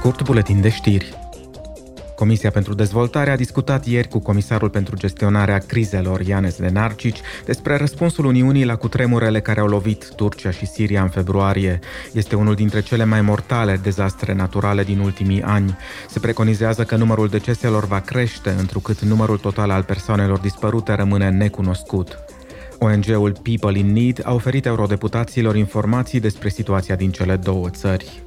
scurt, buletin de știri. Comisia pentru Dezvoltare a discutat ieri cu Comisarul pentru Gestionarea Crizelor, Ianes Lenarcici, despre răspunsul Uniunii la cutremurele care au lovit Turcia și Siria în februarie. Este unul dintre cele mai mortale dezastre naturale din ultimii ani. Se preconizează că numărul deceselor va crește, întrucât numărul total al persoanelor dispărute rămâne necunoscut. ONG-ul People in Need a oferit eurodeputaților informații despre situația din cele două țări.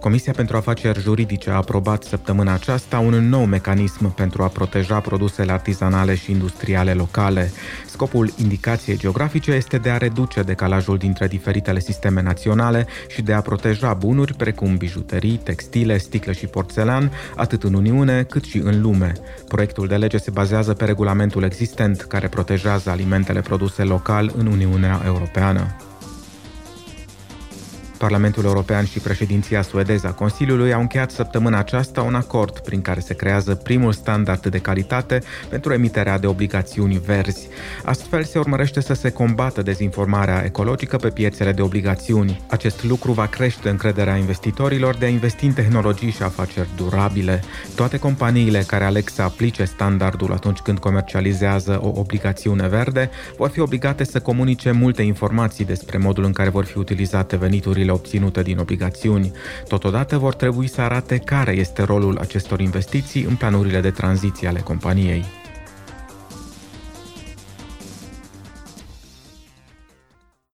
Comisia pentru Afaceri Juridice a aprobat săptămâna aceasta un nou mecanism pentru a proteja produsele artizanale și industriale locale. Scopul indicației geografice este de a reduce decalajul dintre diferitele sisteme naționale și de a proteja bunuri precum bijuterii, textile, sticle și porțelan, atât în Uniune cât și în lume. Proiectul de lege se bazează pe regulamentul existent care protejează alimentele produse local în Uniunea Europeană. Parlamentul European și președinția suedeză a Consiliului au încheiat săptămâna aceasta un acord prin care se creează primul standard de calitate pentru emiterea de obligațiuni verzi. Astfel se urmărește să se combată dezinformarea ecologică pe piețele de obligațiuni. Acest lucru va crește încrederea investitorilor de a investi în tehnologii și afaceri durabile. Toate companiile care aleg să aplice standardul atunci când comercializează o obligațiune verde vor fi obligate să comunice multe informații despre modul în care vor fi utilizate veniturile veniturile obținute din obligațiuni. Totodată vor trebui să arate care este rolul acestor investiții în planurile de tranziție ale companiei.